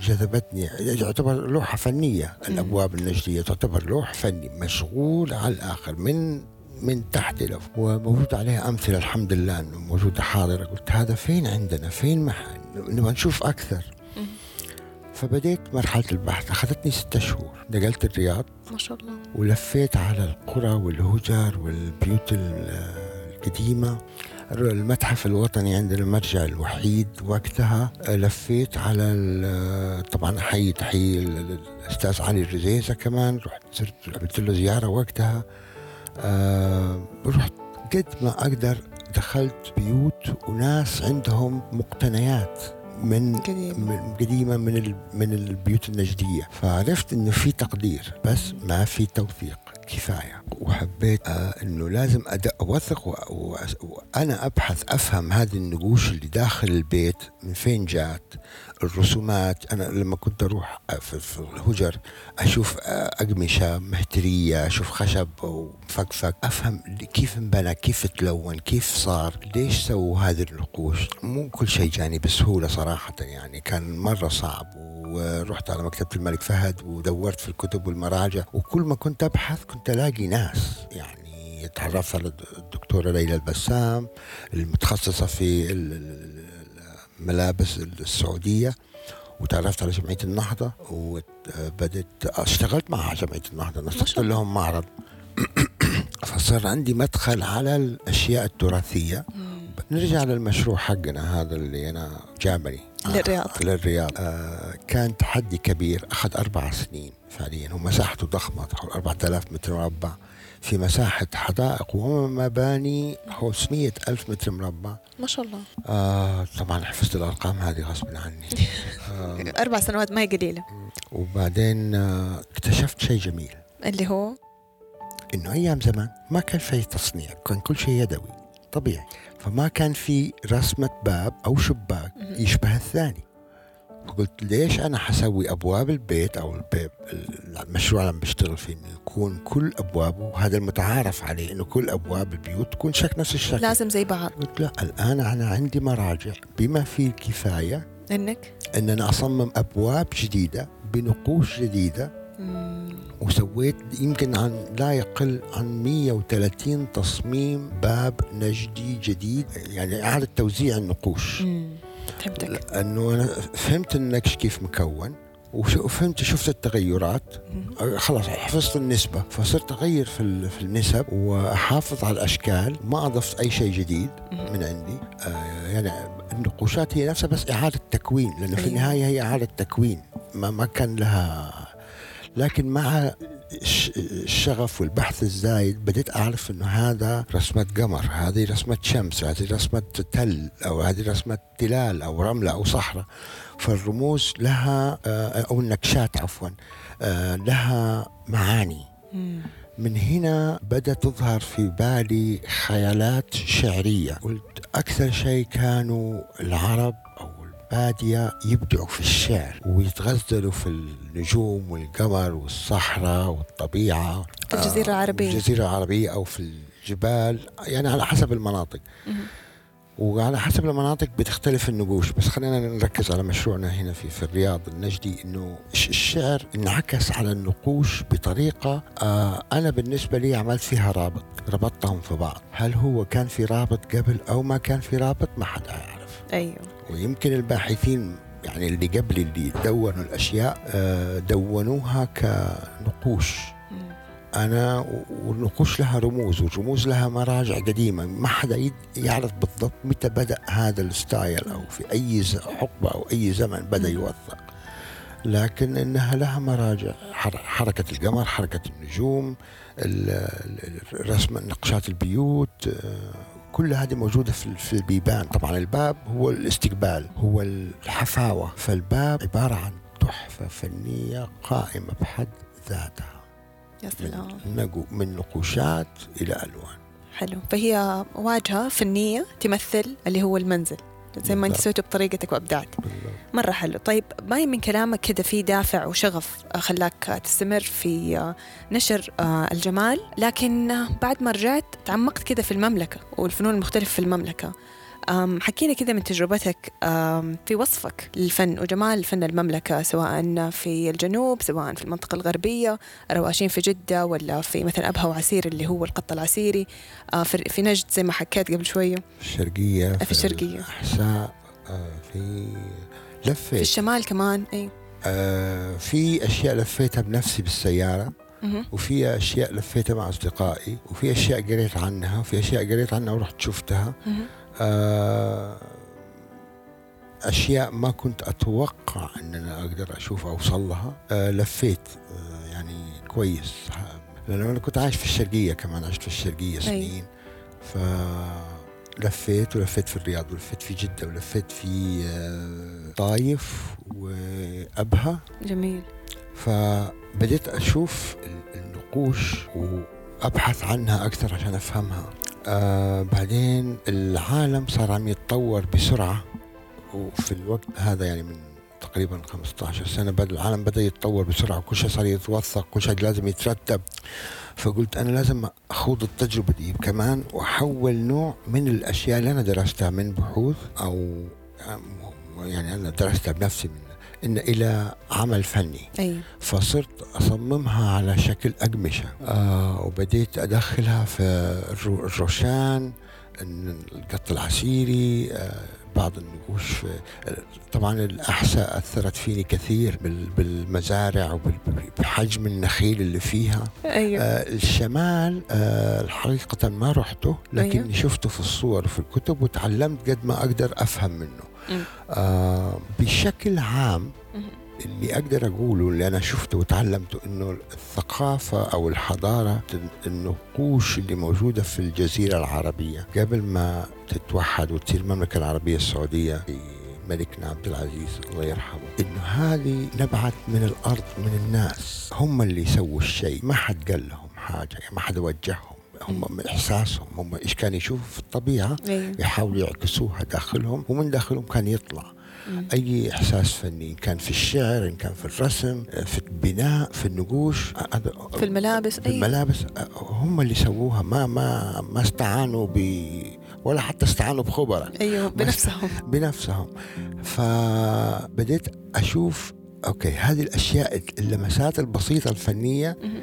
جذبتني يعتبر لوحة فنية. الأبواب النجدية تعتبر لوح فني مشغول على الآخر. من من تحت فوق وموجود عليها أمثلة الحمد لله إنه موجودة حاضرة. قلت هذا فين عندنا؟ فين مح... نبغى نشوف أكثر. مم. فبديت مرحلة البحث. أخذتني ستة شهور. نقلت الرياض. ما شاء الله. ولفيت على القرى والهجر والبيوت ال- القديمة. المتحف الوطني عندنا المرجع الوحيد وقتها لفيت على طبعا حي تحيي الاستاذ علي الرزيزة كمان رحت صرت عملت له زيارة وقتها. آه رحت قد ما أقدر دخلت بيوت وناس عندهم مقتنيات من قديم من قديمة من ال- من البيوت النجدية. فعرفت إنه في تقدير بس ما في توثيق كفاية. وحبيت آه إنه لازم أوثق وأنا أبحث أفهم هذه النقوش اللي داخل البيت من فين جات الرسومات. أنا لما كنت أروح في, في الهجر أشوف آه، أقمشة مهترية أشوف خشب ومفكفك. أفهم كيف انبنى كيف تلون كيف صار ليش سووا هذه النقوش. مو كل شيء جاني بسهولة صراحة يعني. كان مرة صعب. ورحت على مكتبة الملك فهد ودورت في الكتب والمراجع. وكل ما كنت أبحث كنت ألاقي ناس يعني تعرفت على الدكتورة ليلى البسام المتخصصة في ال- ال- الملابس السعودية وتعرفت على جمعية النهضة وبدت اشتغلت مع جمعية النهضة نسقت. لهم معرض. فصار عندي مدخل على الأشياء التراثية. نرجع للمشروع حقنا هذا اللي أنا جابني للرياض. آه للرياض آه كان تحدي كبير أخذ أربع سنين فعليا ومساحته ضخمة حول 4000 متر مربع. في مساحة حدائق ومباني 500 ألف متر مربع. ما شاء الله. آه طبعا حفظت الأرقام هذه غصب عني. آه أربع سنوات ما هي قليلة. وبعدين آه اكتشفت شيء جميل. اللي هو؟ إنه أيام زمان ما كان في تصنيع كان كل شيء يدوي طبيعي. فما كان في رسمة باب أو شباك يشبه الثاني. فقلت ليش أنا حسوي أبواب البيت أو البيب المشروع اللي أنا بشتغل فيه إنه يكون كل أبوابه وهذا المتعارف عليه إنه كل أبواب البيوت تكون شكل نفس الشكل. لازم زي بعض. قلت لا الآن أنا عندي مراجع بما فيه الكفايه إنك؟ إن أنا أصمم أبواب جديدة بنقوش جديدة. مم. وسويت يمكن عن لا يقل عن 130 تصميم باب نجدي جديد يعني إعادة توزيع النقوش. مم. فهمتك. لأنه أنا فهمت النقش كيف مكون وفهمت شفت التغيرات. أه، خلاص حفظت النسبة فصرت أغير في, في النسب وأحافظ على الأشكال. ما أضفت أي شيء جديد من عندي. آه يعني النقوشات هي نفسها بس إعادة تكوين لأنه في أيوة. النهاية هي إعادة تكوين. ما, ما كان لها لكن مع الشغف والبحث الزايد بديت أعرف أنه هذا رسمة قمر هذه رسمة شمس هذه رسمة تل أو هذه رسمة تلال أو رملة أو صحراء. فالرموز لها آه، أو النكشات عفوا آه، لها معاني. من هنا بدأت تظهر في بالي خيالات شعرية. قلت أكثر شيء كانوا العرب أو البادية يبدعوا في الشعر ويتغزلوا في النجوم والقمر والصحراء والطبيعة. في الجزيرة آه، العربية. الجزيرة العربية أو في الجبال. يعني على حسب المناطق. وعلى حسب المناطق بتختلف النقوش. بس خلينا نركز على مشروعنا هنا في في الرياض النجدي إنه الش- الشعر انعكس على النقوش بطريقة آه أنا بالنسبة لي عملت فيها رابط. ربطتهم في بعض. هل هو كان في رابط قبل أو ما كان في رابط؟ ما حدا أيوه. ويمكن الباحثين يعني اللي قبل اللي دونوا الأشياء آه دونوها كنقوش. أنا والنقوش لها رموز والرموز لها مراجع قديمة. ما حدا يعرف بالضبط متى بدأ هذا الستايل أو في أي حقبة أو أي زمن بدأ يوثق. لكن إنها لها مراجع حر- حركة القمر حركة النجوم ال- ال- رسم نقشات البيوت آه، كل هذه موجودة في في البيبان. طبعا الباب هو الاستقبال هو الحفاوة. فالباب عبارة عن تحفة فنية قائمة بحد ذاتها. يا سلام. من, من نقوشات إلى ألوان. حلو. فهي واجهة فنية تمثل اللي هو المنزل. زي ما انت. سويته بطريقتك وأبدعت. مرة حلو. طيب باين من كلامك كده في دافع وشغف خلاك تستمر في آه، نشر آه، الجمال لكن آه، بعد ما رجعت تعمقت كده في المملكة والفنون المختلفة في المملكة. آم، حكينا كده من تجربتك في وصفك للفن وجمال فن المملكة سواء في الجنوب سواء في المنطقة الغربية رواشين في جدة ولا في مثلا أبها وعسير اللي هو القط العسيري. آه، في في نجد زي ما حكيت قبل شوية في الشرقية في الشرقية. الأحساء آه، في في لفيت الشمال كمان أي. آه، في أشياء لفيتها بنفسي بالسيارة. وفي أشياء لفيتها مع أصدقائي وفي أشياء قريت عنها وفي أشياء قريت عنها ورحت شفتها. آه، أشياء ما كنت أتوقع ان أنا أقدر أشوف أوصل لها. آه، لفيت آه، يعني كويس. لأنه أنا كنت عايش في الشرقية كمان عشت في الشرقية سنين. ف لفيت ولفيت في الرياض ولفيت في جدة ولفيت في طايف وأبها. جميل. فبديت أشوف ال- النقوش وأبحث عنها أكثر عشان أفهمها. آه بعدين العالم صار عم يتطور بسرعة وفي الوقت هذا يعني من تقريبا 15 سنة بدأ العالم بدأ يتطور بسرعة وكل شيء صار يتوثق كل شيء لازم يترتب. فقلت أنا لازم أخوض التجربة دي كمان وأحول نوع من الأشياء اللي أنا درستها من بحوث أو يعني أنا درستها بنفسي من إن إلى عمل فني. أي. فصرت أصممها على شكل أقمشة آه وبديت أدخلها في الرو- الروشان القط العسيري آه بعض النقوش طبعا الأحساء أثرت فيني كثير بال- بالمزارع وبحجم النخيل اللي فيها. أيوه. آه الشمال آه الحقيقة ما رحته لكن أيوه. شفته في الصور وفي الكتب وتعلمت قد ما أقدر أفهم منه. آه بشكل عام. اللي أقدر أقوله اللي أنا شفته وتعلمته إنه الثقافة أو الحضارة النقوش اللي موجودة في الجزيرة العربية. قبل ما تتوحد وتصير المملكة العربية السعودية ملكنا عبد العزيز الله يرحمه إنه هذه نبعت من الأرض من الناس. هم اللي سووا الشيء. ما حد قال لهم حاجة ما حد وجههم. هم من احساسهم هم إيش كان يشوفوا في الطبيعة أيوه يحاولوا يعكسوها داخلهم ومن داخلهم كان يطلع. مم. أي إحساس فني؟ إن كان في الشعر إن كان في الرسم في البناء في النقوش في الملابس في اي الملابس هم اللي سووها. ما ما ما استعانوا ب ولا حتى استعانوا بخبراء. أيوه بنفسهم. بنفسهم. فبديت أشوف okay هذه الأشياء اللمسات البسيطة الفنية مهم.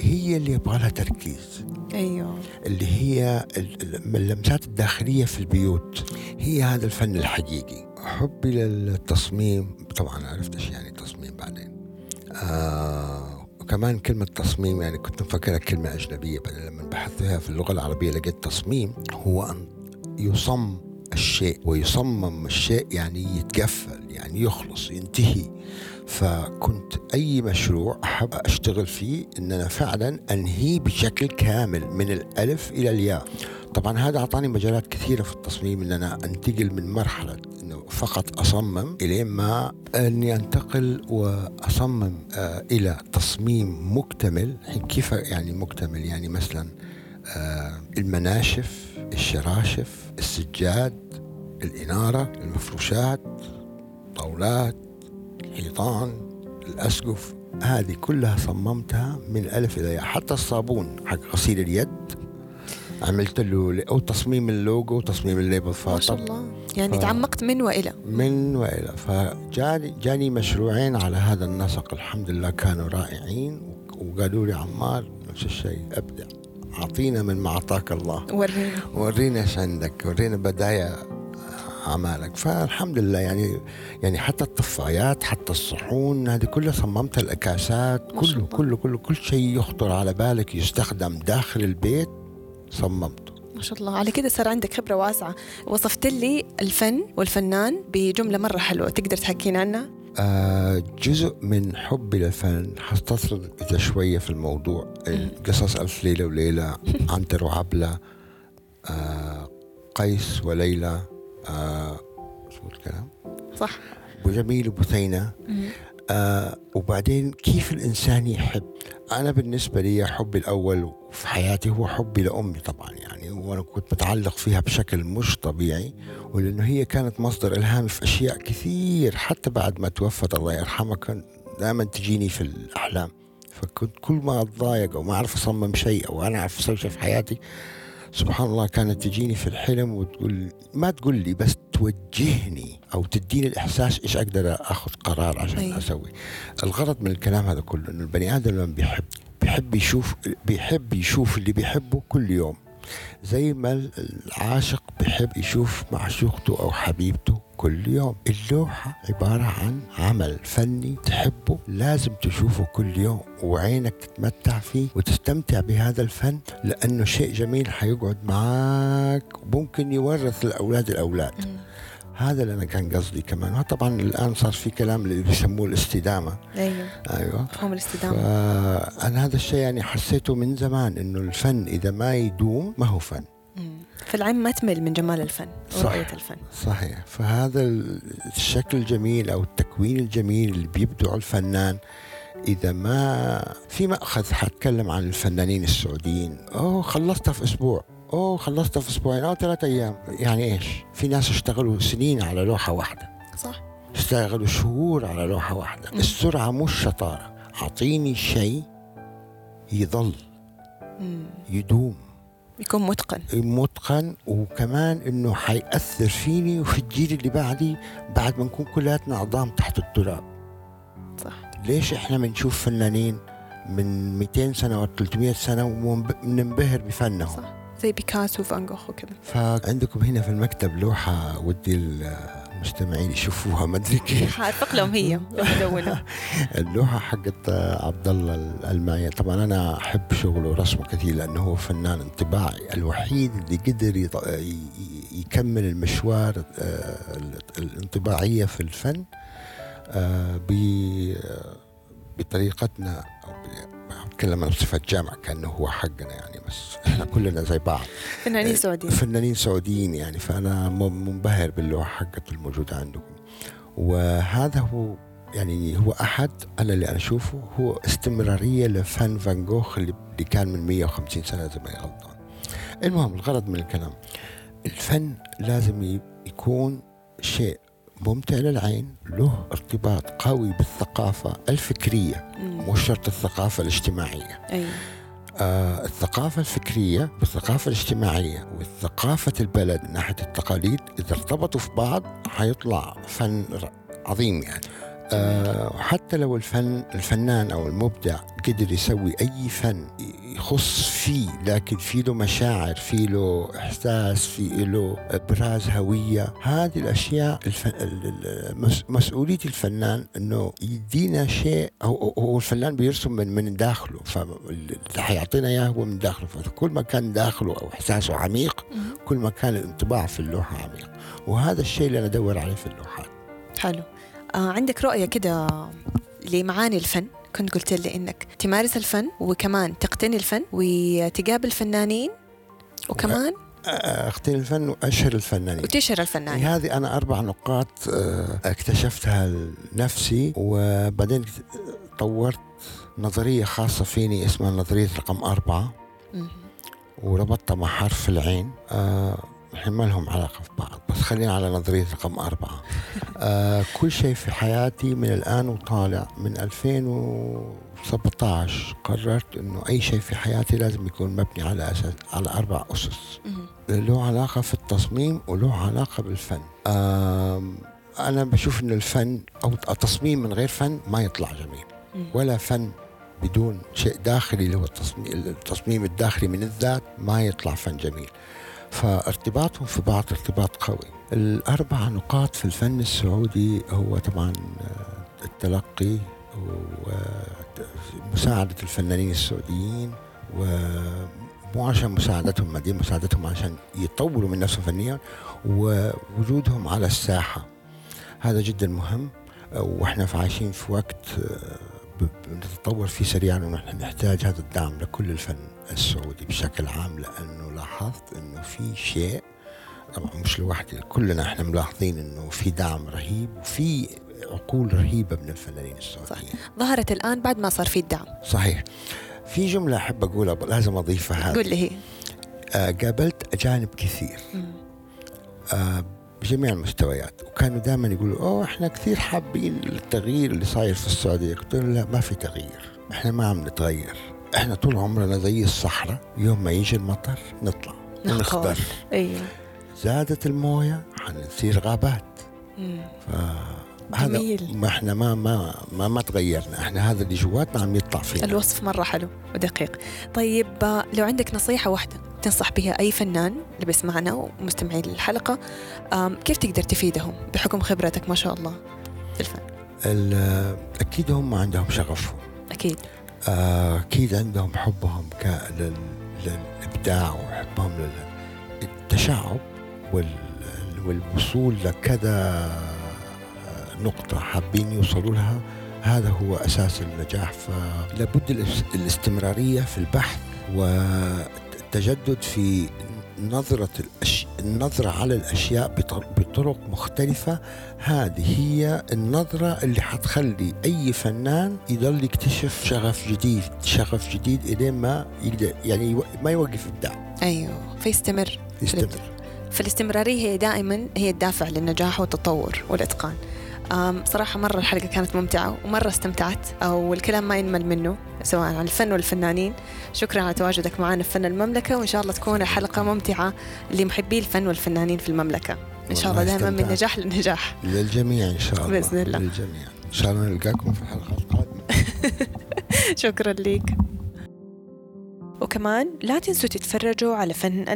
هي اللي يبغى لها تركيز. أيوه. اللي هي ال- ال- اللمسات الداخلية في البيوت. هي هذا الفن الحقيقي. حبي للتصميم طبعا عرفت إيش يعني تصميم بعدين. آه وكمان كلمة تصميم يعني كنت مفكرها كلمة أجنبية بعدين لما بحثت فيها في اللغة العربية لقيت تصميم هو أن يصم الشيء ويصمم الشيء يعني يتقفل يعني يخلص ينتهي. فكنت أي مشروع أحب أشتغل فيه ان أنا فعلا أنهيه بشكل كامل من الألف إلى الياء. طبعا هذا أعطاني مجالات كثيرة في التصميم ان أنا أنتقل من مرحلة إنه فقط أصمم إلين ما اني انتقل وأصمم آه إلى تصميم مكتمل. كيف يعني مكتمل؟ يعني مثلا آه المناشف الشراشف السجاد الإنارة المفروشات طاولات الحيطان الأسقف هذه كلها صممتها من ألف إلى حتى الصابون حق غسيل اليد عملت له أو تصميم اللوجو تصميم ال label ما شاء الله. يعني ف- تعمقت من وإلى. من وإلى. فجاني جاني مشروعين على هذا النسق الحمد لله كانوا رائعين. وقالوا لي عمار نفس الشيء ابدع أعطينا من ما أعطاك الله. ورينا. ورينا إيش عندك ورينا بدايا أعمالك. فالحمد لله يعني يعني حتى الطفايات حتى الصحون هذه كلها صممتها الكاسات كله. كله كله كل شيء يخطر على بالك يستخدم داخل البيت صممته. ما شاء الله. على كده صار عندك خبرة واسعة. وصفت لي الفن والفنان بجملة مرة حلوة. تقدر تحكينا عنها؟ آه جزء من حبي للفن حستطرد إذا شوية في الموضوع. قصص ألف ليلة وليلة عنتر وعبلة آه قيس وليلى آه شو الكلام؟ صح. وجميل وبثينة آه وبعدين كيف الإنسان يحب؟ أنا بالنسبة لي حبي الأول في حياتي هو حبي لأمي طبعا يعني وأنا كنت متعلق فيها بشكل مش طبيعي ولأنه هي كانت مصدر إلهامي في أشياء كثير حتى بعد ما توفت الله يرحمها كان دائما تجيني في الأحلام. فكنت كل ما أتضايق أو ما أعرف أصمم شيء أو أنا أعرف أسوي شيء في حياتي سبحان الله كانت تجيني في الحلم وتقول ما تقول لي بس توجهني أو تديني الإحساس إيش أقدر آخذ قرار عشان أيوة. أسوي الغرض من الكلام هذا كله إنه البني آدم لما بيحب بيحب يشوف بيحب يشوف اللي بيحبه كل يوم زي ما العاشق بيحب يشوف معشوقته أو حبيبته كل يوم. اللوحة عبارة عن عمل فني تحبه لازم تشوفه كل يوم وعينك تتمتع فيه وتستمتع بهذا الفن لأنه شيء جميل حيقعد معاك وممكن يورث الأولاد. الأولاد هذا اللي أنا كان قصدي كمان. طبعا الآن صار في كلام اللي بيسموه الاستدامة. أيوه. أيوه. مفهوم الاستدامة. فأنا هذا الشيء يعني حسيته من زمان إنه الفن إذا ما يدوم ما هو فن. مم. فالعين ما تمل من جمال الفن صح. ورؤية الفن صحيح فهذا الشكل الجميل أو التكوين الجميل اللي بيبدعه الفنان إذا ما في مأخذ حتكلم عن الفنانين السعوديين أوه خلصتها في أسبوع أوه خلصتها في أسبوعين أو ثلاثة أيام يعني إيش في ناس اشتغلوا سنين على لوحة واحدة صح اشتغلوا شهور على لوحة واحدة مم. السرعة مش شطارة أعطيني شيء يظل مم. يدوم يكون متقن. متقن وكمان إنه حيأثر فيني وفي الجيل اللي بعدي بعد ما نكون كلياتنا عظام تحت التراب. صح. ليش إحنا بنشوف فنانين من 200 سنة و 300 سنة وبننبهر بفنهم؟ صح. زي بيكاسو وفان جوخ وكذا فعندكم هنا في المكتب لوحة ودي المستمعين يشوفوها ما أدري كيف. حارفق لهم هي اللوحة حقت عبد الله الالماني طبعا أنا أحب شغله ورسمه كثير لأنه هو فنان انطباعي الوحيد اللي قدر يكمل المشوار آه، الانطباعية في الفن آه، بطريقتنا أو اتكلم عن صفة جامع كأنه هو حقنا يعني بس إحنا كلنا زي بعض. فنانين سعوديين. فنانين سعوديين يعني فأنا منبهر باللوحة حقته الموجودة عندكم. وهذا هو يعني هو أحد أنا اللي أنا أشوفه هو استمرارية لفن فان جوخ اللي كان من 150 سنة زي ما غلطان. المهم الغرض من الكلام الفن لازم يكون شيء ممتع للعين. له ارتباط قوي بالثقافة الفكرية مم. مش شرط الثقافة الاجتماعية. أيوه آه الثقافة الفكرية والثقافة الاجتماعية والثقافة البلد من ناحية التقاليد إذا ارتبطوا في بعض حيطلع فن عظيم يعني. آه حتى لو الفن الفنان أو المبدع قدر يسوي أي فن يخص فيه لكن في له مشاعر في له إحساس في له إبراز هوية. هذه الأشياء الف... ال- ال- مس- مسؤولية الفنان أنه يدينا شيء هو هو الفنان بيرسم من من داخله فاللي حيعطينا إياه هو من داخله. فكل ما كان داخله أو إحساسه عميق. كل ما كان الانطباع في اللوحة عميق. وهذا الشيء اللي أنا أدور عليه في اللوحات. حلو. آه عندك رؤية كده لمعاني الفن؟ كنت قلت لي إنك تمارس الفن وكمان تقتني الفن وتقابل فنانين وكمان اختار الفن وأشهر الفنانين. وتشهر الفنانين. يعني هذه أنا أربع نقاط اكتشفتها لنفسي وبعدين طورت نظرية خاصة فيني اسمها نظرية رقم أربعة. وربطتها مع حرف العين. الحين ما لهم علاقة في بعض بس خلينا على نظرية رقم أربعة. آه كل شيء في حياتي من الآن وطالع من 2017 قررت إنه أي شيء في حياتي لازم يكون مبني على أساس على أربع أسس. له علاقة في التصميم وله علاقة بالفن. آم، أنا بشوف إن الفن أو التصميم من غير فن ما يطلع جميل. ولا فن بدون شيء داخلي اللي هو التصميم, التصميم الداخلي من الذات ما يطلع فن جميل. فارتباطهم في بعض ارتباط قوي. الأربع نقاط في الفن السعودي هو طبعا آه، التلقي ومساعدة الفنانين السعوديين ومو عشان مساعدتهم ماديا مساعدتهم عشان يطوروا من نفسهم فنيا ووجودهم على الساحة. هذا جدا مهم آه، وإحنا عايشين في وقت آه، بنتطور فيه سريعا ونحن نحتاج هذا الدعم لكل الفن السعودي بشكل عام لأنه لاحظت إنه في شيء طبعا مش لوحدي كلنا إحنا ملاحظين إنه في دعم رهيب وفي عقول رهيبة من الفنانين السعوديين. ظهرت الآن بعد ما صار في الدعم. صحيح. في جملة أحب أقولها لازم أضيفها قول هذه لي هي. آه قابلت أجانب كثير. آه بجميع المستويات. وكانوا دائما يقولوا أوه إحنا كثير حابين التغيير اللي صاير في السعودية. قلت لهم لا ما في تغيير. إحنا ما عم نتغير. إحنا طول عمرنا زي الصحراء. يوم ما يجي المطر نطلع. ونخضر أيوه زادت الموية حنصير غابات. مم. هذا جميل. ما إحنا ما ما ما, ما تغيرنا. إحنا هذا اللي جواتنا عم يطلع فينا. الوصف مرة حلو ودقيق. طيب آه، لو عندك نصيحة واحدة تنصح بها أي فنان اللي بيسمعنا ومستمعين للحلقة آم، كيف تقدر تفيدهم بحكم خبرتك ما شاء الله في الفن؟ ال- أكيد هم عندهم شغفهم أكيد. آه، أكيد عندهم حبهم لل- للإبداع وحبهم للتشعب وال- والوصول لكذا نقطة حابين يوصلوا لها. هذا هو أساس النجاح فلابد الاس- الاستمرارية في البحث والتجدد في نظرة الأش... النظرة على الأشياء بط- بطرق مختلفة. هذه هي النظرة اللي حتخلي أي فنان يضل يكتشف شغف جديد شغف جديد إلين ما يقدر يعني يو- ما يوقف إبداع أيوه فيستمر. يستمر. فالاستمرارية هي دائما هي الدافع للنجاح والتطور والإتقان. صراحة مرة الحلقة كانت ممتعة ومرة استمتعت والكلام ما ينمل منه سواء عن الفن والفنانين. شكرا على تواجدك معنا في فن المملكة وإن شاء الله تكون الحلقة ممتعة لمحبي الفن والفنانين في المملكة. إن شاء الله دائما من. نجاح لنجاح. للجميع إن شاء الله. بإذن الله. للجميع. إن شاء الله نلقاكم في الحلقة القادمة. شكرا لك. وكمان لا تنسوا تتفرجوا على فن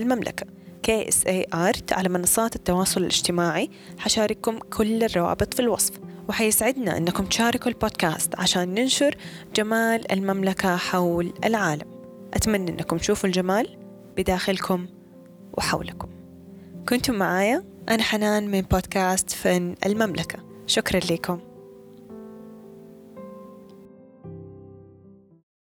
المملكة KSA Art على منصات التواصل الاجتماعي حشارككم كل الروابط في الوصف. وحيسعدنا أنكم تشاركوا البودكاست عشان ننشر جمال المملكة حول العالم. أتمنى أنكم تشوفوا الجمال بداخلكم وحولكم. كنتم معايا أنا حنان من بودكاست فن المملكة. شكرا لكم.